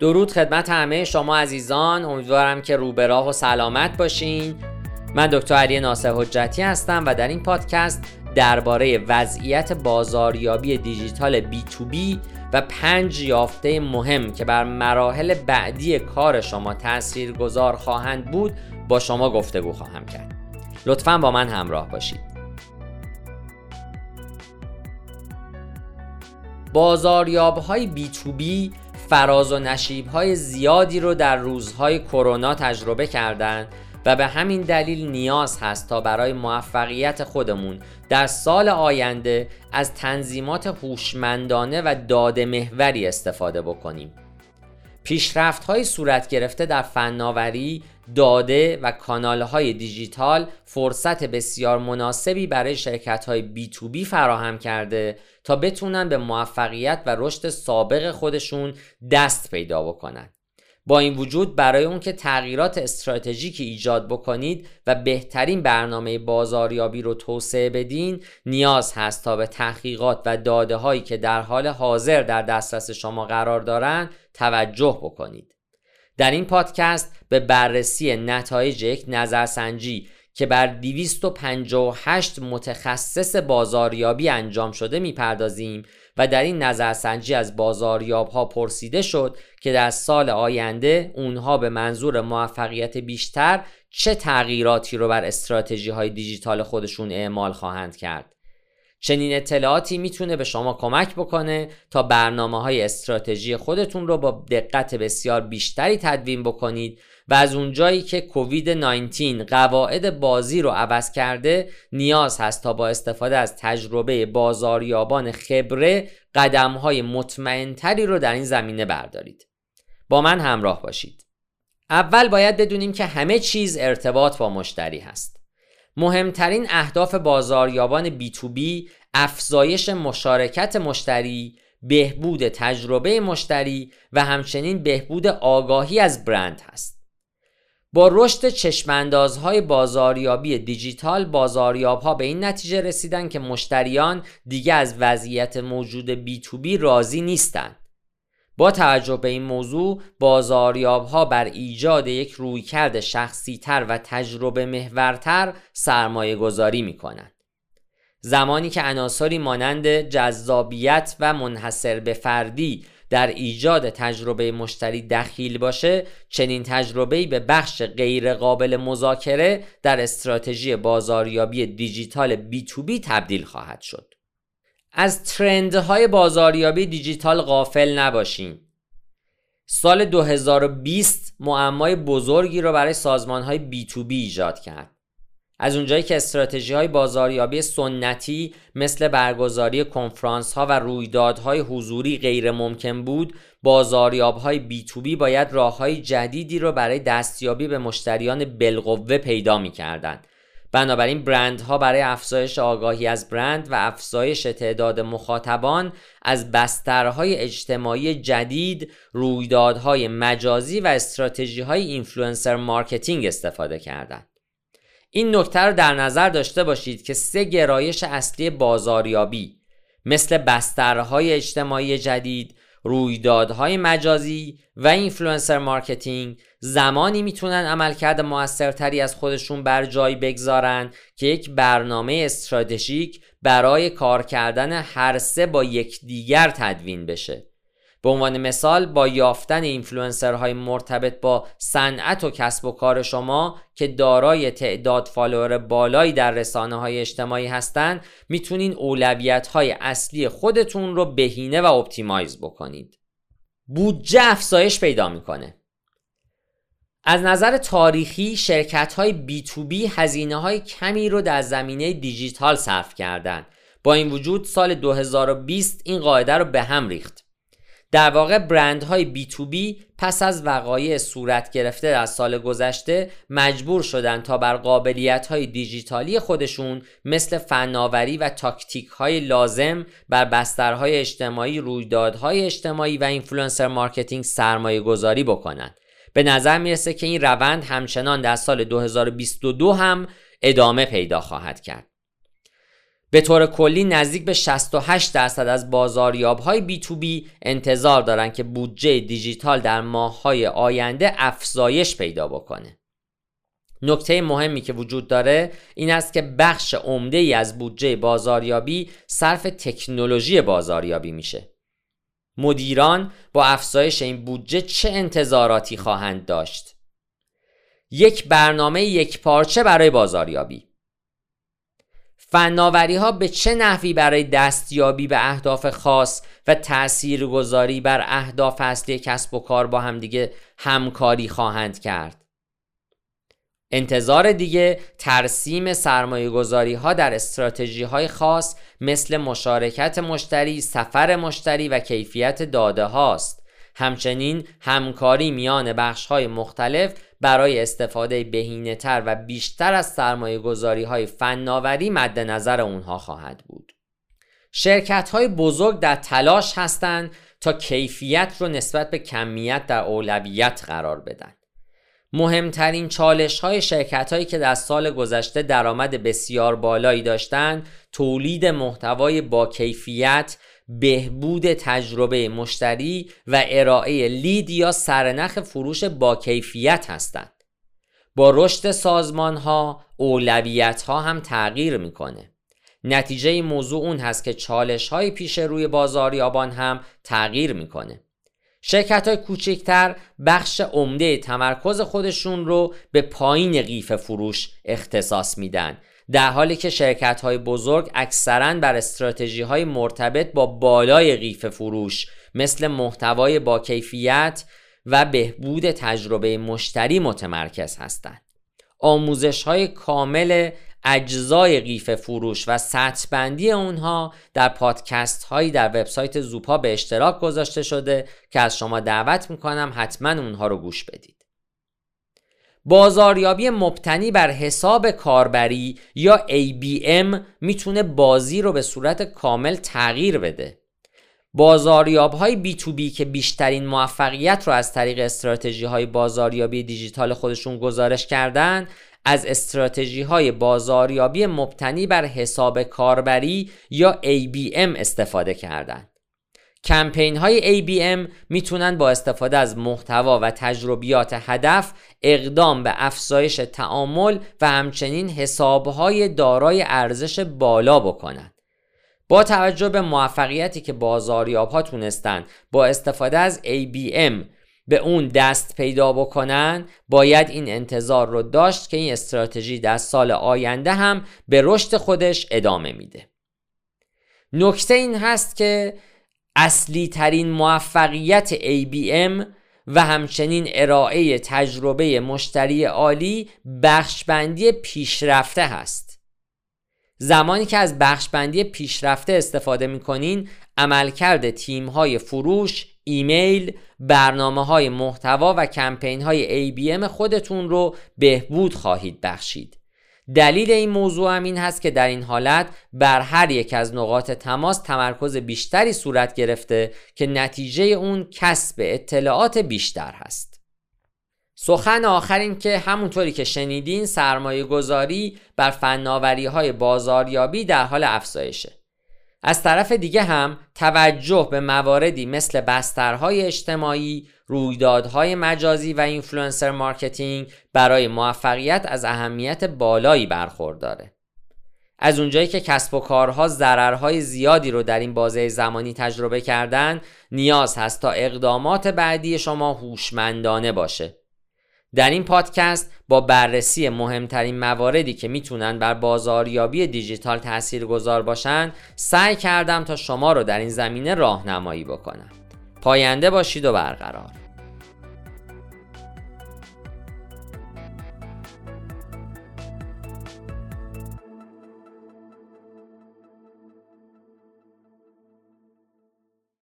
درود خدمت همه شما عزیزان. امیدوارم که روبراه و سلامت باشین. من دکتر علی ناصر حجتی هستم و در این پادکست درباره وضعیت بازاریابی دیجیتال بی تو بی و پنج یافته مهم که بر مراحل بعدی کار شما تأثیر گذار خواهند بود با شما گفتگو خواهم کرد. لطفا با من همراه باشید. بازاریاب های بی تو بی فراز و نشیب های زیادی رو در روزهای کرونا تجربه کردند و به همین دلیل نیاز هست تا برای موفقیت خودمون در سال آینده از تنظیمات هوشمندانه و داده محوری استفاده بکنیم. پیشرفت های صورت گرفته در فناوری، داده و کانال های دیجیتال فرصت بسیار مناسبی برای شرکت های بی تو بی فراهم کرده تا بتونن به موفقیت و رشد سابق خودشون دست پیدا بکنن. با این وجود برای اون که تغییرات استراتژیکی ایجاد بکنید و بهترین برنامه بازاریابی رو توسعه بدین نیاز هست تا به تحقیقات و داده هایی که در حال حاضر در دسترس شما قرار دارند توجه بکنید در این پادکست به بررسی نتایج یک نظرسنجی که بر 258 متخصص بازاریابی انجام شده می‌پردازیم و در این نظرسنجی از بازاریاب ها پرسیده شد که در سال آینده اونها به منظور موفقیت بیشتر چه تغییراتی رو بر استراتژی های دیجیتال خودشون اعمال خواهند کرد. چنین اطلاعاتی می‌تونه به شما کمک بکنه تا برنامه های استراتژی خودتون رو با دقت بسیار بیشتری تدوین بکنید و از اونجایی که کووید 19 قواعد بازی رو عوض کرده نیاز هست تا با استفاده از تجربه بازاریابان خبره قدم های مطمئنتری رو در این زمینه بردارید. با من همراه باشید. اول باید بدونیم که همه چیز ارتباط با مشتری هست. مهمترین اهداف بازاریابان بی تو بی افزایش مشارکت مشتری بهبود تجربه مشتری و همچنین بهبود آگاهی از برند هست با رشد چشماندازهای بازاریابی دیجیتال بازاریابها به این نتیجه رسیدن که مشتریان دیگه از وضعیت موجود بی تو بی راضی نیستند. با توجه به این موضوع بازاریابها بر ایجاد یک رویکرد شخصی تر و تجربه محورتر سرمایه گذاری می کنند. زمانی که عناصری مانند جذابیت و منحصر به فردی در ایجاد تجربه مشتری دخیل باشه چنین تجربه‌ای به بخش غیر قابل مذاکره در استراتژی بازاریابی دیجیتال بی تو بی تبدیل خواهد شد از ترندهای بازاریابی دیجیتال غافل نباشیم سال 2020 معمای بزرگی را برای سازمان های بی تو بی ایجاد کرد از اونجایی که استراتژی های بازاریابی سنتی مثل برگزاری کنفرانس ها و رویدادهای حضوری غیر ممکن بود بازاریاب های بی تو بی باید راه های جدیدی رو برای دستیابی به مشتریان بالقوه پیدا می کردن. بنابراین برندها برای افزایش آگاهی از برند و افزایش تعداد مخاطبان از بسترهای اجتماعی جدید، رویدادهای مجازی و استراتژی های influencer marketing استفاده کردند. این نکته رو در نظر داشته باشید که سه گرایش اصلی بازاریابی مثل بسترهای اجتماعی جدید، رویدادهای مجازی و influencer marketing زمانی می‌تونن عملکرد موثرتری از خودشون بر جای بگذارن که یک برنامه استراتژیک برای کار کردن هر سه با یکدیگر تدوین بشه. به عنوان مثال با یافتن اینفلوئنسرهای مرتبط با صنعت و کسب و کار شما که دارای تعداد follower بالایی در رسانه های اجتماعی هستند می‌تونین اولویت های اصلی خودتون رو بهینه و optimize بکنید. بودجه افزایش پیدا می‌کنه. از نظر تاریخی شرکت های B2B هزینه های کمی رو در زمینه دیجیتال صرف کردند. با این وجود سال 2020 این قاعده رو به هم ریخت. در واقع برندهای B2B پس از وقایع صورت گرفته در سال گذشته مجبور شدند تا بر قابلیت های دیجیتالی خودشون مثل فناوری و تاکتیک های لازم بر بسترهای اجتماعی رویدادهای اجتماعی و influencer marketing سرمایه گذاری بکنند به نظر می‌رسه که این روند همچنان در سال 2022 هم ادامه پیدا خواهد کرد. به طور کلی نزدیک به 68 درصد از بازاریاب های بی تو بی انتظار دارند که بودجه دیجیتال در ماه های آینده افزایش پیدا بکنه. نکته مهمی که وجود داره این است که بخش عمده ای از بودجه بازاریابی صرف تکنولوژی بازاریابی میشه. مدیران با افزایش این بودجه چه انتظاراتی خواهند داشت؟ یک برنامه یک پارچه برای بازاریابی فناوری ها به چه نحوی برای دستیابی به اهداف خاص و تاثیرگذاری بر اهداف اصلی کسب و کار با همدیگه همکاری خواهند کرد انتظار دیگه ترسیم سرمایه گذاری ها در استراتژی های خاص مثل مشارکت مشتری، سفر مشتری و کیفیت داده هاست. همچنین همکاری میان بخش های مختلف برای استفاده بهینه تر و بیشتر از سرمایه گذاری های فناوری مد نظر اونها خواهد بود. شرکت های بزرگ در تلاش هستند تا کیفیت رو نسبت به کمیت در اولویت قرار بدن. مهمترین چالش های شرکت هایی که در سال گذشته درآمد بسیار بالایی داشتند تولید محتوای با کیفیت بهبود تجربه مشتری و ارائه لید یا سرنخ فروش با کیفیت هستند. با رشد سازمان ها اولویت ها هم تغییر می‌کنه. نتیجه موضوع اون هست که چالش های پیش روی بازاریابان هم تغییر می‌کنه. شرکت های کوچکتر بخش عمده تمرکز خودشون رو به پایین قیف فروش اختصاص میدن در حالی که شرکت های بزرگ اکثرا بر استراتژی های مرتبط با بالای قیف فروش مثل محتوای با کیفیت و بهبود تجربه مشتری متمرکز هستند. آموزش های کامل اجزای قیف فروش و سطح بندی اونها در پادکست هایی در وبسایت زوپا به اشتراک گذاشته شده که از شما دعوت می‌کنم حتما اونها رو گوش بدید. بازاریابی مبتنی بر حساب کاربری یا ABM می‌تونه بازی رو به صورت کامل تغییر بده. بازاریاب های بی تو بی که بیشترین موفقیت رو از طریق استراتژی های بازاریابی دیجیتال خودشون گزارش کردن از استراتژی های بازاریابی مبتنی بر حساب کاربری یا ABM استفاده کردند. کمپین های ABM می‌تونن با استفاده از محتوا و تجربیات هدف اقدام به افزایش تعامل و همچنین حسابهای دارای ارزش بالا بکنند. با توجه به موفقیتی که بازاریاب ها تونستن با استفاده از ABM به اون دست پیدا بکنن باید این انتظار رو داشت که این استراتژی در سال آینده هم به رشد خودش ادامه میده نکته این هست که اصلی ترین موفقیت ABM و همچنین ارائه تجربه مشتری عالی بخشبندی پیشرفته هست. زمانی که از بخشبندی پیشرفته استفاده می‌کنین عملکرد تیم های فروش، ایمیل، برنامه های محتوا و کمپین های ABM خودتون رو بهبود خواهید بخشید. دلیل این موضوع هم این هست که در این حالت بر هر یک از نقاط تماس تمرکز بیشتری صورت گرفته که نتیجه اون کسب اطلاعات بیشتر هست. سخن آخر این که همونطوری که شنیدین سرمایه گذاری بر فناوری های بازاریابی در حال افزایشه. از طرف دیگه هم توجه به مواردی مثل بسترهای اجتماعی، رویدادهای مجازی و influencer marketing برای موفقیت از اهمیت بالایی برخورداره. از اونجایی که کسب و کارها ضررهای زیادی رو در این بازه زمانی تجربه کردن نیاز هست تا اقدامات بعدی شما هوشمندانه باشه در این پادکست با بررسی مهمترین مواردی که می‌تونن بر بازاریابی دیجیتال تأثیر گذار باشن سعی کردم تا شما رو در این زمینه راهنمایی بکنم. پاینده باشید و برقرار.